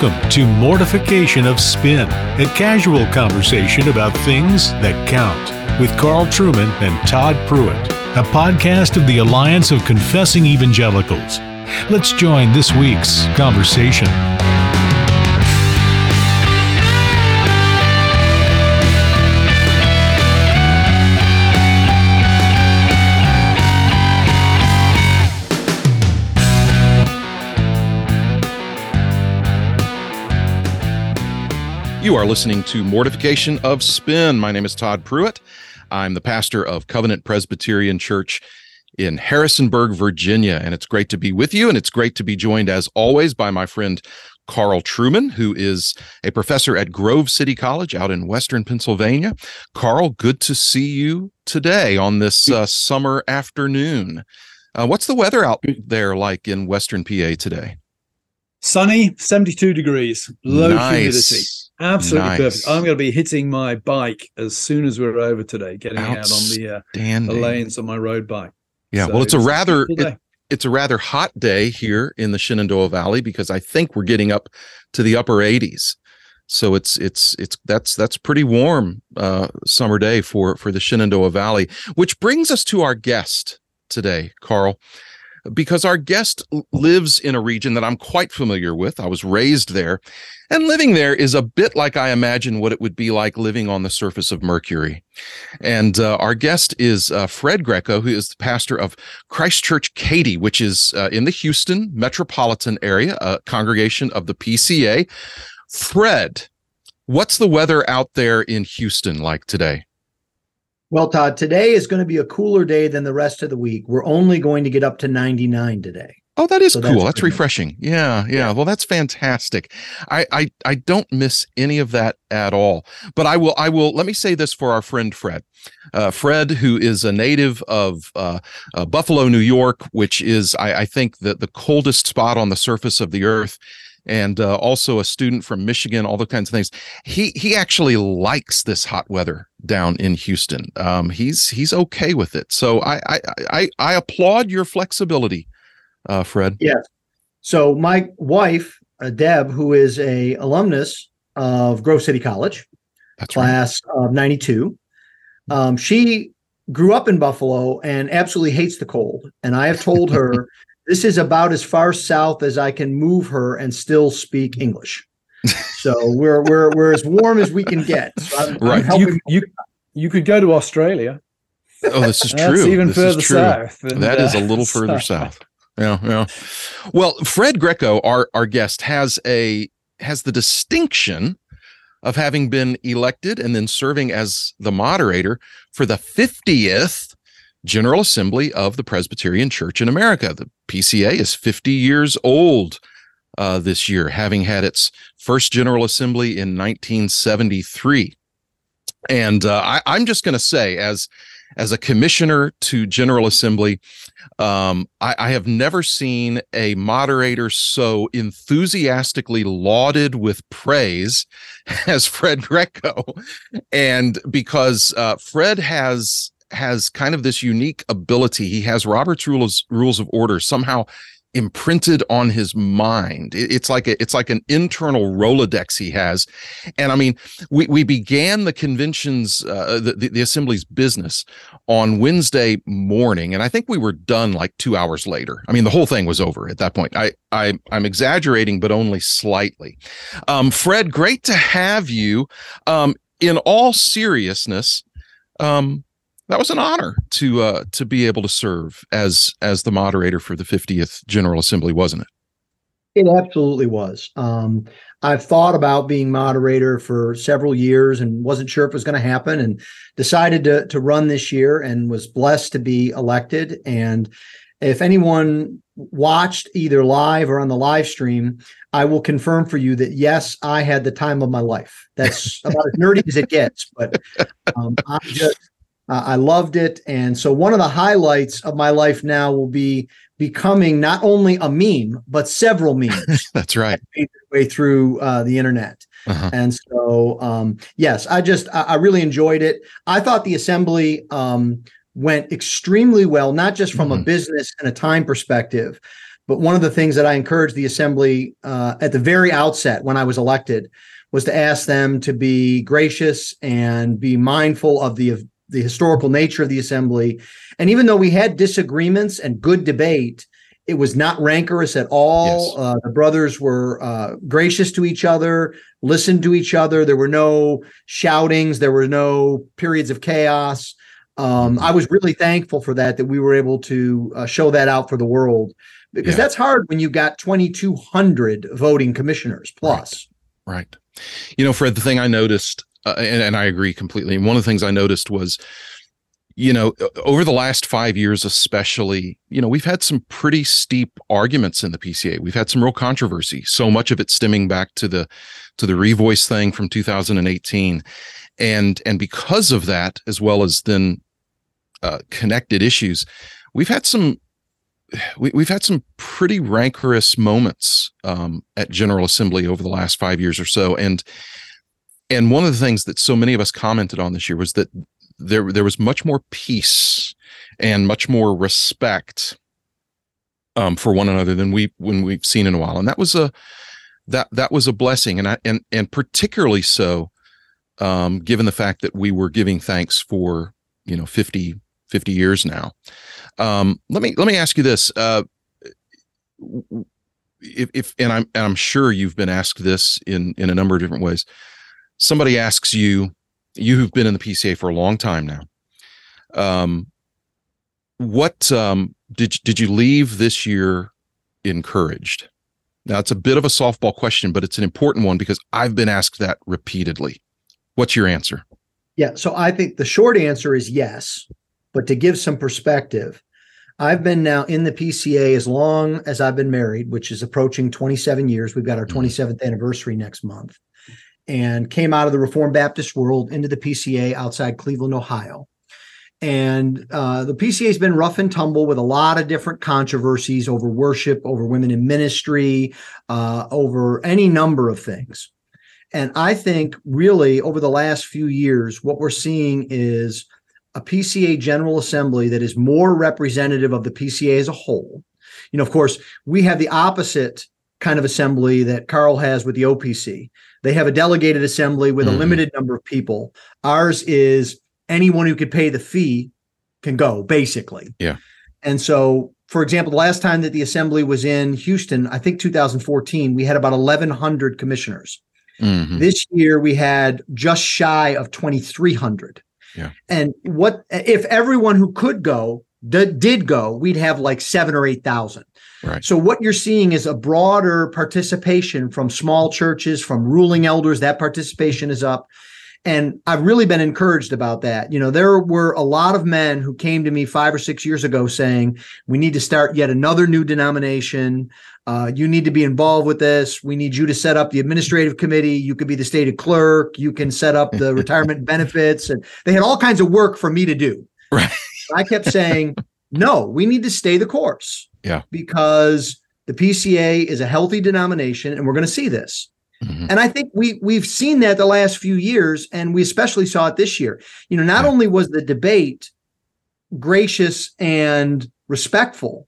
Welcome to Mortification of Spin, a casual conversation about things that count with Carl Trueman and Todd Pruitt, a podcast of the Alliance of Confessing Evangelicals. Let's join this week's conversation. You are listening to Mortification of Spin. My name is Todd Pruitt. I'm the pastor of Covenant Presbyterian Church in Harrisonburg, Virginia. And it's great to be with you. And it's great to be joined, as always, by my friend Carl Trueman, who is a professor at Grove City College out in Western Pennsylvania. Carl, good to see you today on this uh, summer afternoon. Uh, what's the weather out there like in Western PA today? Sunny, 72 degrees, low Nice. humidity. Absolutely Nice. perfect. I'm going to be hitting my bike as soon as we're over today, getting out on the, uh, the lanes on my road bike. Yeah, So well, it's a rather it- it's a rather hot day here in the Shenandoah Valley because I think we're getting up to the upper 80s. So it's it's it's that's that's pretty warm uh, summer day for for the Shenandoah Valley, which brings us to our guest today, Carl, because our guest lives in a region that I'm quite familiar with. I was raised there, and living there is a bit like I imagine what it would be like living on the surface of Mercury. And uh, our guest is uh, Fred Greco, who is the pastor of Christ Church Katy, which is uh, in the Houston metropolitan area, a congregation of the PCA. Fred, what's the weather out there in Houston like today? Well, Todd, today is going to be a cooler day than the rest of the week. We're only going to get up to 99 today. Oh, that is So cool. that's That's, refreshing. Yeah, yeah, Well, that's fantastic. I, I I don't miss any of that at all. But I will I will let me say this for our friend Fred. Uh, Fred, who is a native of uh, uh, Buffalo, New York, which is I, I think the the coldest spot on the surface of the earth. And uh, also a student from Michigan, all the kinds of things. He he actually likes this hot weather down in Houston. Um, he's he's okay with it. So I I I, I applaud your flexibility, uh, Fred. Yeah. So my wife, uh, Deb, who is a alumnus of Grove City College, That's right. class of 92, um, she grew up in Buffalo and absolutely hates the cold. And I have told her this is about as far south as I can move her and still speak English. So we're we're we're as warm as we can get. So I'm, I'm Right. You, you, you could go to Australia. Oh, this is That's true. even This is further true. south. than, That is a uh, little further south. Yeah, yeah. Well, Fred Greco, our our guest, has a has the distinction of having been elected and then serving as the moderator for the 50th General Assembly of the Presbyterian Church in America. The PCA is 50 years old uh, this year, having had its first General Assembly in 1973. And uh, I, I'm just going to say, as as a commissioner to General Assembly, um, I, I have never seen a moderator so enthusiastically lauded with praise as Fred Greco, and because uh, Fred has has kind of this unique ability. He has Robert's rules rules of order somehow imprinted on his mind. It's like a, it's like an internal Rolodex he has, and I mean, we we began the convention's uh, the, the the assembly's business on Wednesday morning, and I think we were done like two hours later. I mean, the whole thing was over at that point. I, I I'm exaggerating, but only slightly. Um, Fred, great to have you. Um, in all seriousness, um, that was an honor to uh, to be able to serve as as the moderator for the 50th General Assembly, wasn't it? It absolutely was. Um, I've thought about being moderator for several years and wasn't sure if it was going to happen and decided to, to run this year and was blessed to be elected. And if anyone watched either live or on the live stream, I will confirm for you that yes, I had the time of my life. That's about as nerdy as it gets, but um, I just uh, I loved it. And so one of the highlights of my life now will be becoming not only a meme but several memes That's right. way through uh, the internet. Uh-huh. And so, um, yes, I just I, I really enjoyed it. I thought the assembly um, went extremely well, not just from a Mhm. business and a time perspective, But one of the things that I encouraged the assembly uh, at the very outset when I was elected was to ask them to be gracious and be mindful of the the historical nature of the assembly. And even though we had disagreements and good debate, it was not rancorous at all. Yes. Uh, the brothers were uh, gracious to each other, listened to each other. There were no shoutings. There were no periods of chaos. Um, mm-hmm. I was really thankful for that, that we were able to uh, show that out for the world because yeah. that's hard when you got 2,200 voting commissioners plus. Right. right. You know, Fred, the thing I noticed, uh, and, and I agree completely. And One of the things I noticed was, you know, over the last five years, especially, you know, we've had some pretty steep arguments in the PCA. We've had some real controversy. So much of it stemming back to the to the revoice thing from 2018, and and because of that, as well as then uh, connected issues, we've had some we, have had some pretty rancorous moments um, at General Assembly over the last five years or so, and and one of the things that so many of us commented on this year was that there there was much more peace and much more respect um, for one another than we when we've seen in a while, and that was a that that was a blessing, and I, and and particularly so, um, given the fact that we were giving thanks for you know 50 50 years now. Um, let me let me ask you this: uh, if, if and I'm and I'm sure you've been asked this in in a number of different ways. Somebody asks you, you who've been in the PCA for a long time now, um, what um, did did you leave this year encouraged? Now it's a bit of a softball question, but it's an important one because I've been asked that repeatedly. What's your answer? Yeah, so I think the short answer is yes. But to give some perspective, I've been now in the PCA as long as I've been married, which is approaching 27 years. We've got our 27th mm-hmm. anniversary next month. And came out of the Reformed Baptist world into the PCA outside Cleveland, Ohio. And uh, the PCA has been rough and tumble with a lot of different controversies over worship, over women in ministry, uh, over any number of things. And I think really over the last few years, what we're seeing is a PCA General Assembly that is more representative of the PCA as a whole. You know, of course, we have the opposite kind of assembly that Carl has with the OPC. They have a delegated assembly with mm-hmm. a limited number of people. Ours is anyone who could pay the fee can go, basically. Yeah. And so, for example, the last time that the assembly was in Houston, I think 2014, we had about 1,100 commissioners. Mm-hmm. This year, we had just shy of 2,300. Yeah. And what if everyone who could go d- did go, we'd have like seven or 8,000. Right. So what you're seeing is a broader participation from small churches, from ruling elders. That participation is up. And I've really been encouraged about that. You know, there were a lot of men who came to me five or six years ago saying, we need to start yet another new denomination. Uh, you need to be involved with this. We need you to set up the administrative committee. You could be the stated clerk. You can set up the retirement benefits. And they had all kinds of work for me to do. Right. I kept saying, no, we need to stay the course. Yeah. Because the PCA is a healthy denomination and we're going to see this. Mm-hmm. And I think we we've seen that the last few years, and we especially saw it this year. You know, not yeah. only was the debate gracious and respectful,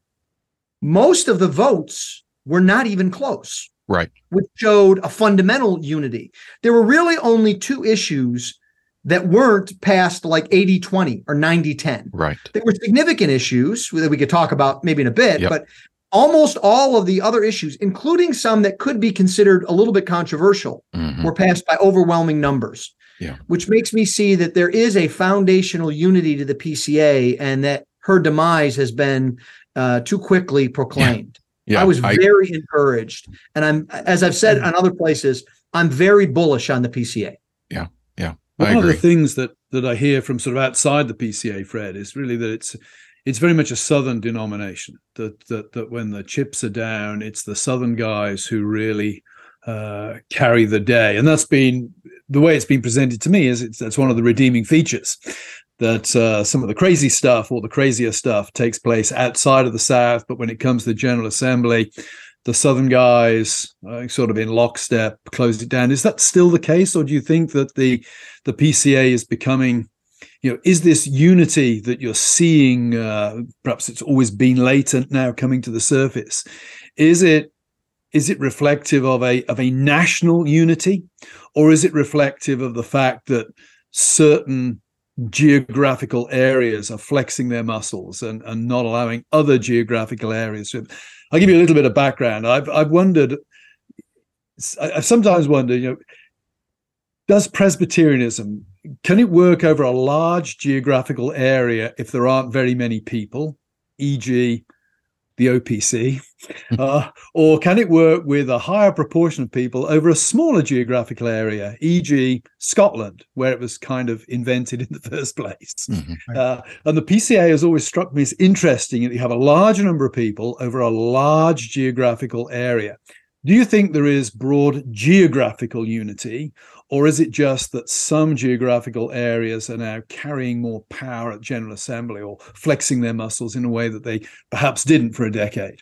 most of the votes were not even close. Right. Which showed a fundamental unity. There were really only two issues that weren't past like 80 20 or 90 10. Right. They were significant issues that we could talk about maybe in a bit, yep. but almost all of the other issues, including some that could be considered a little bit controversial, mm-hmm. were passed by overwhelming numbers. Yeah. Which makes me see that there is a foundational unity to the PCA and that her demise has been uh, too quickly proclaimed. Yeah. yeah I was very encouraged. And I'm, as I've said mm. on other places, I'm very bullish on the PCA. Yeah. One of the things that, that I hear from sort of outside the PCA, Fred, is really that it's it's very much a southern denomination that that that when the chips are down it's the southern guys who really uh, carry the day. And that's been the way it's been presented to me is it's that's one of the redeeming features that uh, some of the crazy stuff or the crazier stuff takes place outside of the south but when it comes to the general assembly the southern guys uh, sort of in lockstep close it down is that still the case or do you think that the the pca is becoming you know, is this unity that you're seeing? Uh, perhaps it's always been latent, now coming to the surface. Is it is it reflective of a of a national unity, or is it reflective of the fact that certain geographical areas are flexing their muscles and, and not allowing other geographical areas. I'll give you a little bit of background. I've I've wondered, I've sometimes wondered, you know, does Presbyterianism can it work over a large geographical area if there aren't very many people, e.g., the OPC, uh, or can it work with a higher proportion of people over a smaller geographical area, e.g., Scotland, where it was kind of invented in the first place? Mm-hmm. Uh, and the PCA has always struck me as interesting that you have a large number of people over a large geographical area. Do you think there is broad geographical unity, or is it just that some geographical areas are now carrying more power at General Assembly or flexing their muscles in a way that they perhaps didn't for a decade?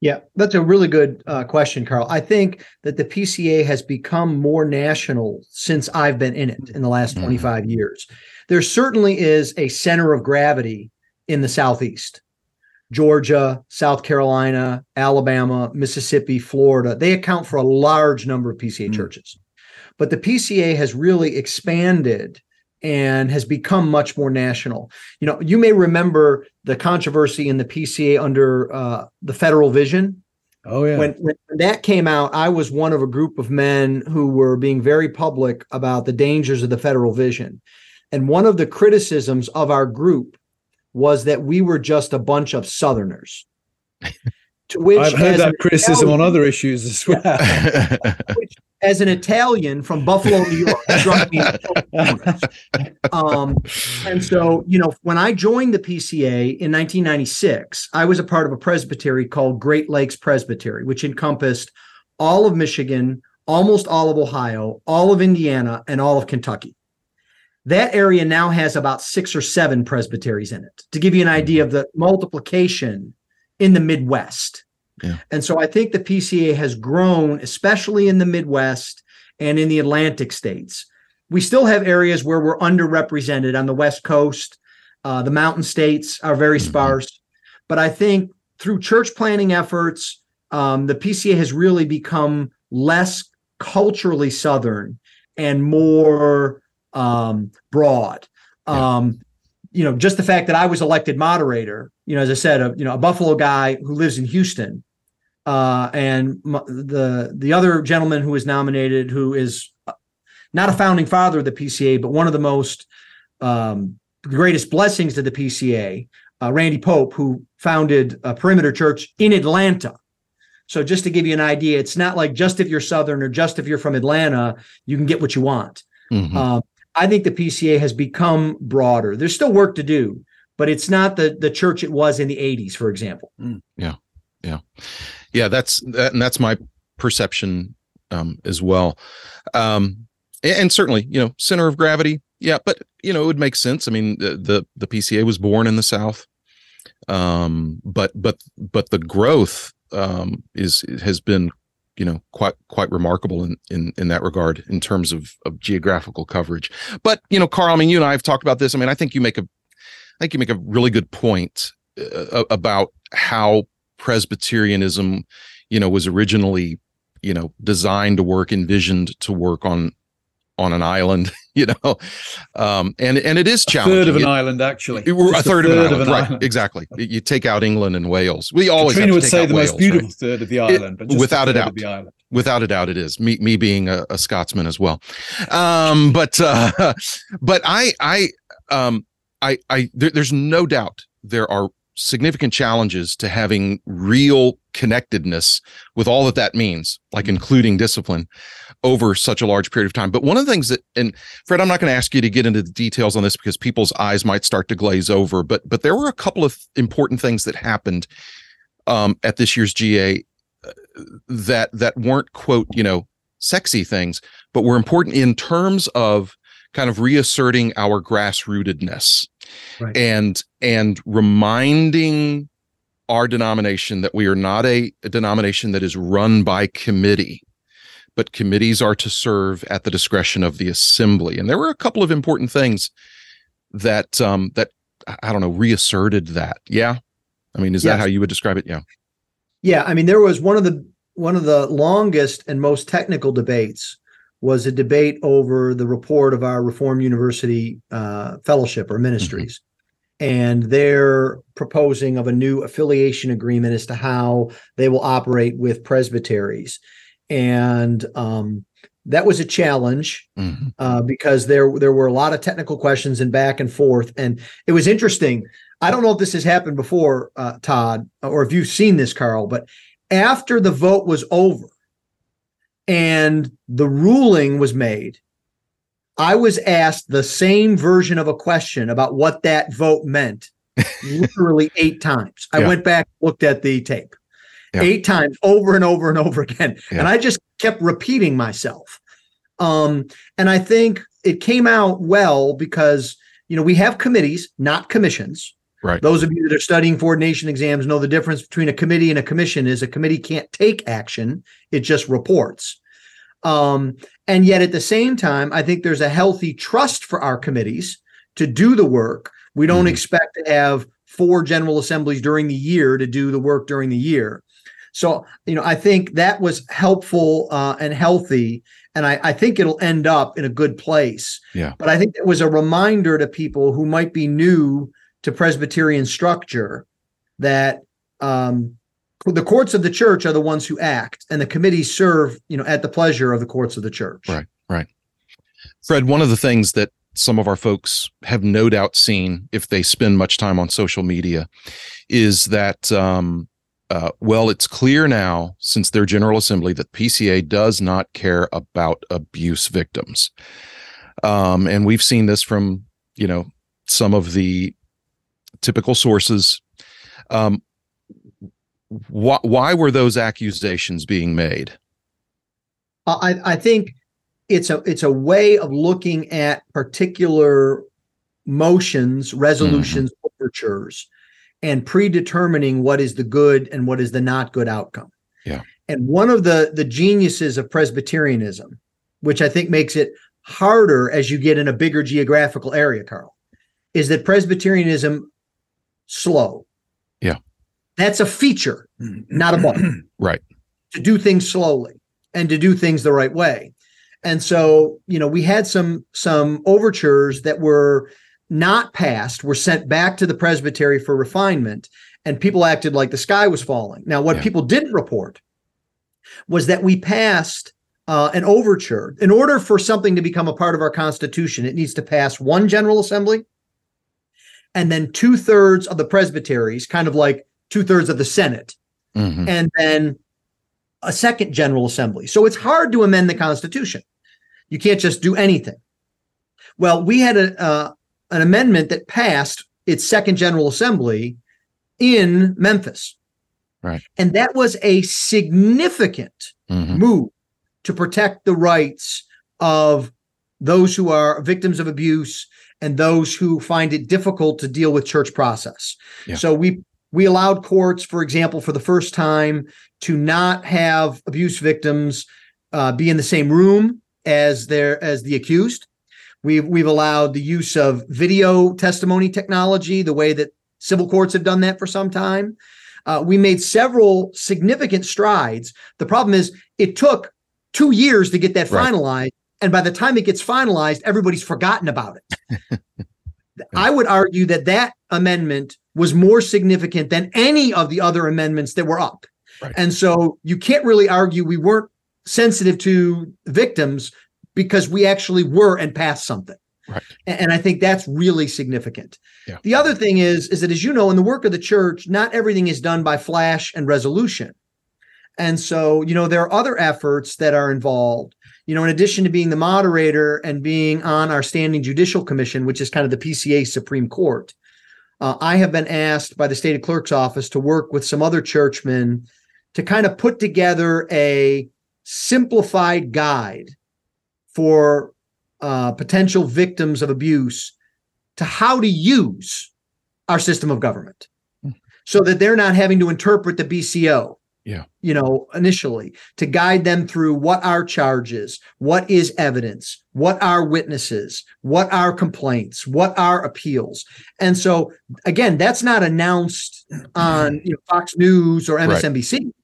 Yeah, that's a really good uh, question, Carl. I think that the PCA has become more national since I've been in it in the last mm-hmm. 25 years. There certainly is a center of gravity in the Southeast. Georgia, South Carolina, Alabama, Mississippi, Florida, they account for a large number of PCA mm-hmm. churches. But the PCA has really expanded and has become much more national. You know, you may remember the controversy in the PCA under uh, the federal vision. Oh yeah. When, when that came out, I was one of a group of men who were being very public about the dangers of the federal vision. And one of the criticisms of our group was that we were just a bunch of Southerners. To which I've heard that criticism on other issues as well. which, as an Italian from Buffalo, New York, um, and so, you know, when I joined the PCA in 1996, I was a part of a presbytery called Great Lakes Presbytery, which encompassed all of Michigan, almost all of Ohio, all of Indiana, and all of Kentucky. That area now has about six or seven presbyteries in it. To give you an idea of the multiplication in the Midwest. Yeah. And so I think the PCA has grown, especially in the Midwest and in the Atlantic states. We still have areas where we're underrepresented on the West Coast. Uh, the mountain states are very mm-hmm. sparse. But I think through church planning efforts, um, the PCA has really become less culturally Southern and more um, broad. Yeah. Um, you know, just the fact that I was elected moderator, you know, as I said, a, you know, a Buffalo guy who lives in Houston, uh, and the the other gentleman who was nominated, who is uh, not a founding father of the PCA, but one of the most um, greatest blessings to the PCA, uh, Randy Pope, who founded a Perimeter Church in Atlanta. So just to give you an idea, it's not like just if you're Southern or just if you're from Atlanta, you can get what you want. Mm-hmm. Uh, I think the PCA has become broader. There's still work to do, but it's not the the church it was in the 80s, for example. Mm. Yeah, yeah, yeah. That's that, and that's my perception um, as well. Um, and, certainly, you know, center of gravity. Yeah, but you know, it would make sense. I mean, the the, the PCA was born in the South, um, but but but the growth um, is has been you know quite quite remarkable in in in that regard in terms of of geographical coverage but you know carl i mean you and i have talked about this i mean i think you make a i think you make a really good point uh, about how presbyterianism you know was originally you know designed to work envisioned to work on on an island, you know, um, and and it is challenging. A third of an it, island, actually. A third, a third, of an, island, of an right? Island. Exactly. You take out England and Wales. We always Katrina would say the Wales, most beautiful right? third of the island, it, without a doubt. Without a doubt, it is. Me, me being a, a Scotsman as well. Um, but uh, but I I um I I there, there's no doubt there are significant challenges to having real connectedness with all that that means, like mm-hmm. including discipline over such a large period of time. But one of the things that, and Fred, I'm not going to ask you to get into the details on this because people's eyes might start to glaze over, but, but there were a couple of important things that happened um, at this year's GA uh, that, that weren't quote, you know, sexy things, but were important in terms of kind of reasserting our grassrootedness right. and and reminding our denomination that we are not a, a denomination that is run by committee but committees are to serve at the discretion of the assembly and there were a couple of important things that um, that I don't know reasserted that. Yeah, I mean, is yes. that how you would describe it? Yeah. Yeah, I mean, there was one of the one of the longest and most technical debates was a debate over the report of our Reform University uh, fellowship or ministries. Mm-hmm. And they're proposing of a new affiliation agreement as to how they will operate with presbyteries. And um, that was a challenge mm-hmm. uh, because there there were a lot of technical questions and back and forth, and it was interesting. I don't know if this has happened before, uh, Todd, or if you've seen this, Carl, but after the vote was over and the ruling was made, I was asked the same version of a question about what that vote meant literally eight times. I yeah. went back, looked at the tape yeah. eight times over and over and over again. Yeah. And I just kept repeating myself. Um, and I think it came out well because, you know, we have committees, not commissions. Right. Those of you that are studying for ordination exams know the difference between a committee and a commission is a committee can't take action, it just reports. Um, and yet at the same time, I think there's a healthy trust for our committees to do the work. We don't mm-hmm. expect to have four general assemblies during the year to do the work during the year. So, you know, I think that was helpful uh, and healthy. And I, I think it'll end up in a good place. Yeah. But I think it was a reminder to people who might be new to Presbyterian structure that um, the courts of the church are the ones who act, and the committees serve, you know, at the pleasure of the courts of the church. Right, right. Fred, one of the things that some of our folks have no doubt seen if they spend much time on social media is that um, uh, well, it's clear now since their General Assembly that PCA does not care about abuse victims. Um, and we've seen this from, you know, some of the typical sources. Um, wh- why were those accusations being made? I, I think it's a it's a way of looking at particular motions, resolutions, mm-hmm. overtures and predetermining what is the good and what is the not good outcome. Yeah. And one of the the geniuses of Presbyterianism, which I think makes it harder as you get in a bigger geographical area, Carl, is that Presbyterianism slow. Yeah. That's a feature, not a bug. right. To do things slowly and to do things the right way. And so, you know, we had some some overtures that were not passed were sent back to the presbytery for refinement, and people acted like the sky was falling. Now, what yeah. people didn't report was that we passed uh, an overture. In order for something to become a part of our Constitution, it needs to pass one General Assembly and then two thirds of the presbyteries, kind of like two thirds of the Senate, mm-hmm. and then a second General Assembly. So it's hard to amend the Constitution. You can't just do anything. Well, we had a, uh, an amendment that passed its second General Assembly in Memphis. Right. And that was a significant mm-hmm. move to protect the rights of those who are victims of abuse and those who find it difficult to deal with church process. Yeah. So we we allowed courts, for example, for the first time to not have abuse victims uh, be in the same room as their as the accused. We've we've allowed the use of video testimony technology, the way that civil courts have done that for some time. Uh, we made several significant strides. The problem is, it took two years to get that right. finalized, and by the time it gets finalized, everybody's forgotten about it. I would argue that that amendment was more significant than any of the other amendments that were up. Right. And so you can't really argue we weren't sensitive to victims because we actually were and passed something. Right. And I think that's really significant. Yeah. The other thing is, is that as you know, in the work of the church, not everything is done by flash and resolution. And so, you know, there are other efforts that are involved. You know, in addition to being the moderator and being on our standing judicial commission, which is kind of the PCA Supreme Court, uh, I have been asked by the state clerk's office to work with some other churchmen to kind of put together a simplified guide for uh, potential victims of abuse to how to use our system of government hmm. so that they're not having to interpret the BCO Yeah. You know, initially to guide them through what are charges, what is evidence, what are witnesses, what are complaints, what are appeals. And so again, that's not announced on you know, Fox News or MSNBC. Right.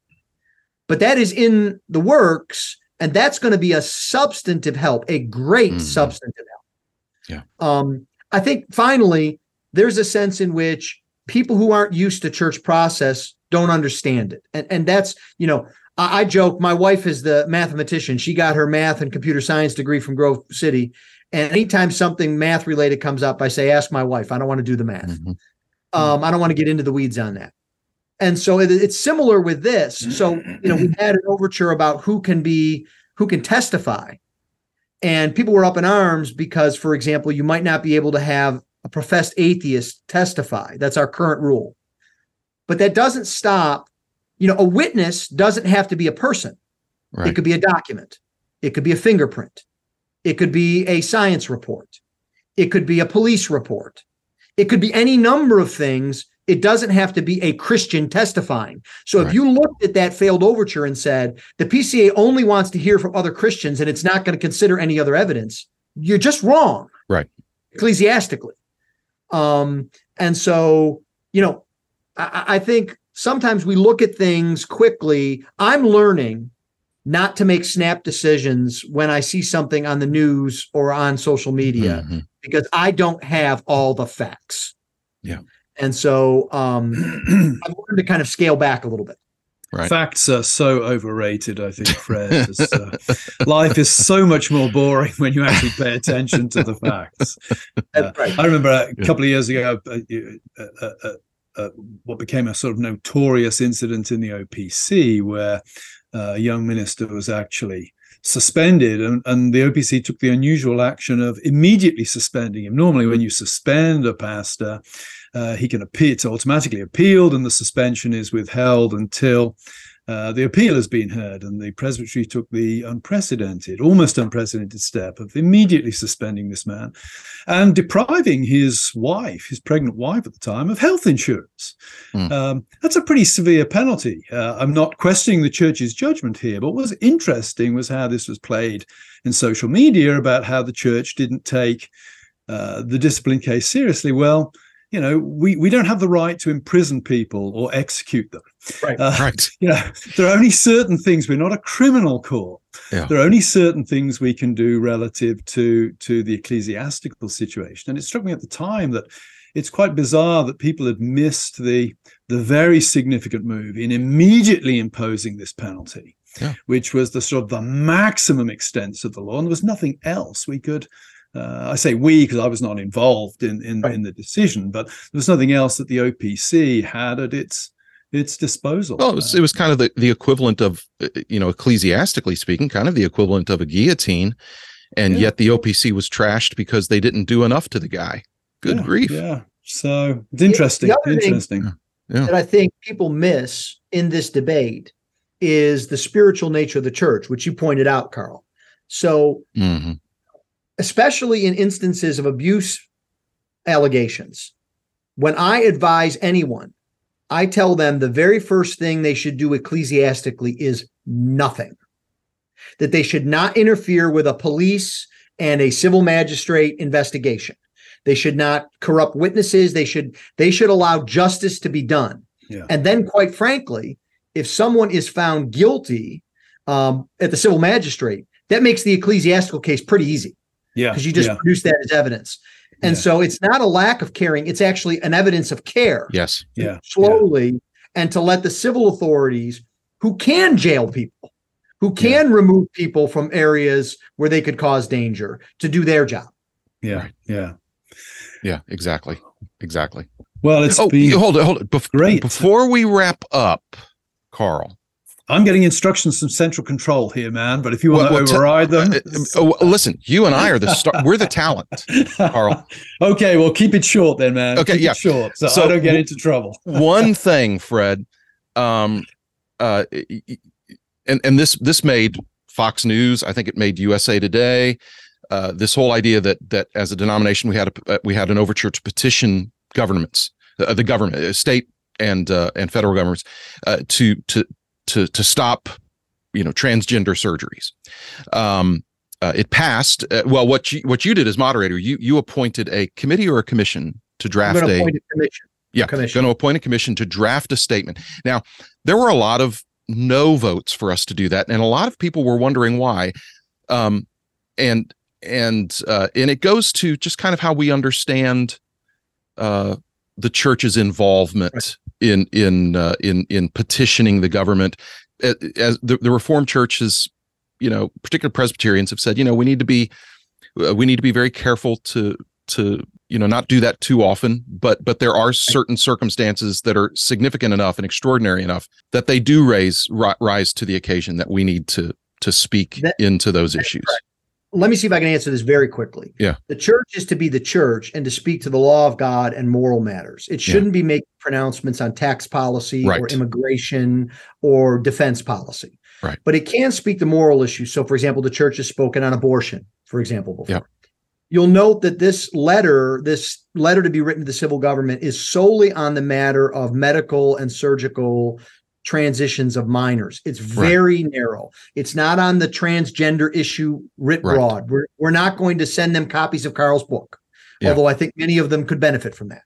But that is in the works and that's going to be a substantive help, a great mm-hmm. substantive help. Yeah. Um, I think finally, there's a sense in which people who aren't used to church process don't understand it. And, and that's, you know, I, I joke, my wife is the mathematician. She got her math and computer science degree from Grove City. And anytime something math related comes up, I say, ask my wife. I don't want to do the math. Mm-hmm. Um, I don't want to get into the weeds on that. And so it, it's similar with this. So, you know, we had an overture about who can be, who can testify. And people were up in arms because, for example, you might not be able to have a professed atheist testify. That's our current rule. But that doesn't stop, you know, a witness doesn't have to be a person. Right. It could be a document. It could be a fingerprint. It could be a science report. It could be a police report. It could be any number of things. It doesn't have to be a Christian testifying. So right. if you looked at that failed overture and said the PCA only wants to hear from other Christians and it's not going to consider any other evidence, you're just wrong. Right. Ecclesiastically. Um, and so, you know, I, I think sometimes we look at things quickly. I'm learning not to make snap decisions when I see something on the news or on social media mm-hmm. because I don't have all the facts. Yeah. And so um, I've learned to kind of scale back a little bit. Right. Facts are so overrated, I think, Fred. uh, life is so much more boring when you actually pay attention to the facts. Uh, right. I remember a couple of years ago, uh, uh, uh, uh, what became a sort of notorious incident in the OPC where a young minister was actually suspended and, and the opc took the unusual action of immediately suspending him. Normally when you suspend a pastor uh, he can appeal it's automatically appealed and the suspension is withheld until uh, the appeal has been heard, and the presbytery took the unprecedented, almost unprecedented step of immediately suspending this man and depriving his wife, his pregnant wife at the time, of health insurance. Mm. Um, that's a pretty severe penalty. Uh, I'm not questioning the church's judgment here, but what was interesting was how this was played in social media about how the church didn't take uh, the discipline case seriously. Well, you know, we, we don't have the right to imprison people or execute them. Right. Uh, right. You know, there are only certain things. We're not a criminal court. Yeah. There are only certain things we can do relative to to the ecclesiastical situation. And it struck me at the time that it's quite bizarre that people had missed the the very significant move in immediately imposing this penalty, yeah. which was the sort of the maximum extent of the law. And there was nothing else we could uh, I say we because I was not involved in in, right. in, the decision, but there was nothing else that the OPC had at its its disposal. Well, it was, it was kind of the, the equivalent of, uh, you know, ecclesiastically speaking, kind of the equivalent of a guillotine, and yeah. yet the OPC was trashed because they didn't do enough to the guy. Good yeah, grief! Yeah, so it's interesting. interesting. Yeah. That I think people miss in this debate is the spiritual nature of the church, which you pointed out, Carl. So. Mm-hmm especially in instances of abuse allegations, when I advise anyone, I tell them the very first thing they should do ecclesiastically is nothing. That they should not interfere with a police and a civil magistrate investigation. They should not corrupt witnesses. They should they should allow justice to be done. Yeah. And then, quite frankly, if someone is found guilty um, at the civil magistrate, that makes the ecclesiastical case pretty easy. Yeah. Because you just yeah. produce that as evidence. And yeah. so it's not a lack of caring, it's actually an evidence of care. Yes. Yeah. Slowly yeah. and to let the civil authorities who can jail people, who can yeah. remove people from areas where they could cause danger to do their job. Yeah. Right. Yeah. Yeah, exactly. Exactly. Well, it's oh, been hold it, hold it. Bef- great. Before we wrap up, Carl, I'm getting instructions from central control here, man. But if you want well, to override them, uh, uh, oh, listen, you and I are the star- we're the talent, Carl. okay, well, keep it short then, man. Okay, keep yeah, short, so, so, I don't get into trouble. one thing, Fred, um, uh, and and this this made Fox News. I think it made USA Today. Uh, this whole idea that that as a denomination we had a, uh, we had an overture to petition governments, uh, the government, uh, state and uh, and federal governments, uh, to to to to stop you know transgender surgeries. Um, uh, it passed. Uh, well, what you what you did as moderator, you you appointed a committee or a commission to draft a, a commission. Yeah, commission. going to appoint a commission to draft a statement. Now, there were a lot of no votes for us to do that, and a lot of people were wondering why. Um, and and uh, and it goes to just kind of how we understand uh, the church's involvement. In in uh, in in petitioning the government. As the, the Reformed Church has, you know, particular Presbyterians have said, you know, we need to be uh, we need to be very careful to to you know not do that too often but but there are certain circumstances that are significant enough and extraordinary enough that they do raise rise to the occasion that we need to to speak that, into those issues. correct let me see if I can answer this very quickly. Yeah. The church is to be the church and to speak to the law of God and moral matters. It shouldn't yeah. be making pronouncements on tax policy right. or immigration or defense policy. Right. But it can speak to moral issues. So, for example, the church has spoken on abortion, for example, before. Yeah. You'll note that this letter, this letter to be written to the civil government, is solely on the matter of medical and surgical transitions of minors. It's very right. narrow. It's not on the transgender issue writ right. broad. We're, we're not going to send them copies of Carl's book, yeah. although I think many of them could benefit from that.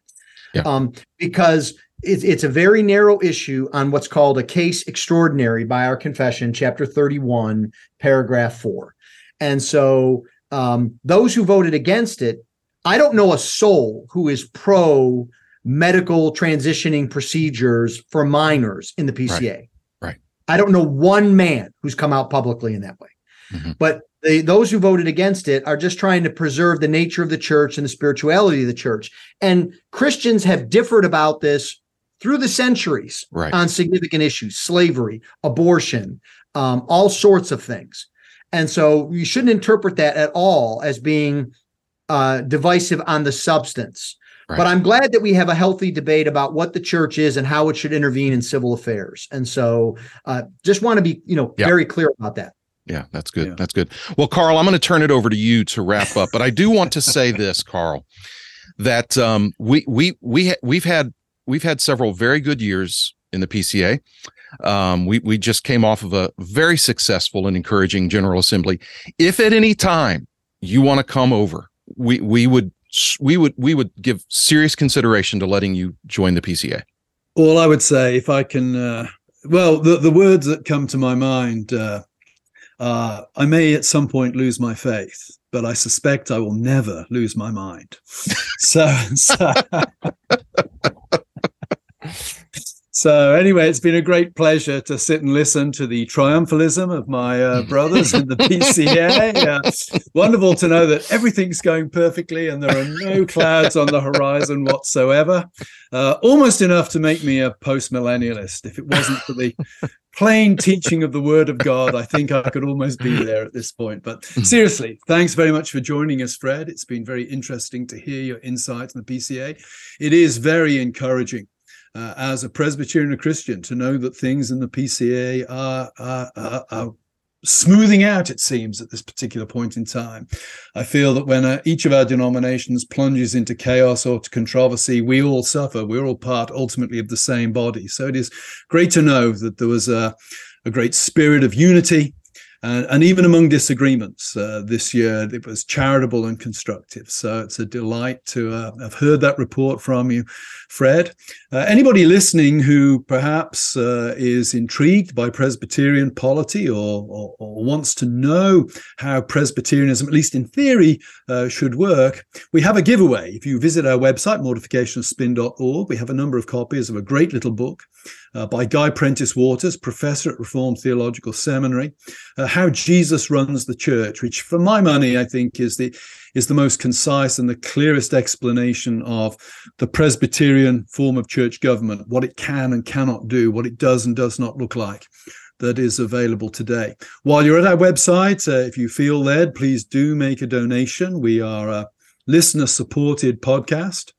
Yeah. Um, because it's, it's a very narrow issue on what's called a case extraordinary by our confession, chapter 31, paragraph 4. And so um, those who voted against it, I don't know a soul who is pro medical transitioning procedures for minors in the PCA. Right. right. I don't know one man who's come out publicly in that way. Mm-hmm. But they, those who voted against it are just trying to preserve the nature of the church and the spirituality of the church. And Christians have differed about this through the centuries right. on significant issues slavery, abortion, um, all sorts of things. And so you shouldn't interpret that at all as being uh, divisive on the substance. Right. But I'm glad that we have a healthy debate about what the church is and how it should intervene in civil affairs. And so, uh, just want to be, you know, very clear about that. Yeah, that's good. Yeah. That's good. Well, Carl, I'm going to turn it over to you to wrap up, but I do want to say this, Carl, that um, we we we ha- we've had we've had several very good years in the PCA. Um, we we just came off of a very successful and encouraging General Assembly. If at any time you want to come over, we we would we would we would give serious consideration to letting you join the PCA. All I would say, if I can, uh, well, the the words that come to my mind, uh, I may at some point lose my faith, but I suspect I will never lose my mind. so, so So anyway, it's been a great pleasure to sit and listen to the triumphalism of my uh, brothers in the PCA. Uh, wonderful to know that everything's going perfectly and there are no clouds on the horizon whatsoever. Uh, almost enough to make me a post-millennialist. If it wasn't for the plain teaching of the Word of God, I think I could almost be there at this point. But seriously, thanks very much for joining us, Fred. It's been very interesting to hear your insights on the PCA. It is very encouraging uh, as a Presbyterian Christian to know that things in the PCA are, are, are, are smoothing out, it seems, at this particular point in time. I feel that when uh, each of our denominations plunges into chaos or to controversy, we all suffer. We're all part ultimately of the same body. So it is great to know that there was a, a great spirit of unity and, and even among disagreements uh, this year, it was charitable and constructive. So it's a delight to uh, have heard that report from you, Fred. Uh, anybody listening who perhaps uh, is intrigued by Presbyterian polity or, or, or, wants to know how Presbyterianism, at least in theory, uh, should work, we have a giveaway. If you visit our website, mortificationofspin.org, we have a number of copies of a great little book uh, by Guy Prentiss Waters, professor at Reformed Theological Seminary, uh, How Jesus Runs the Church, which, for my money, I think is the is the most concise and the clearest explanation of the Presbyterian form of church government, what it can and cannot do, what it does and does not look like that is available today. While you're at our website, uh, if you feel led, please do make a donation. We are a listener supported podcast.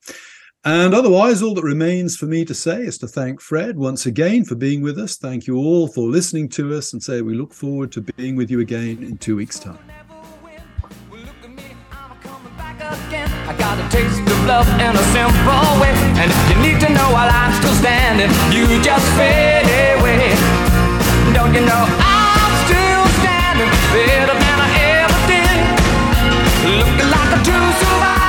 And otherwise, all that remains for me to say is to thank Fred once again for being with us. Thank you all for listening to us and say we look forward to being with you again in two weeks' time. I got a taste of love in a simple way. And if you need to know while I'm still standing, you just fade away. Don't you know I'm still standing better than I ever did? Looking like a true survivor.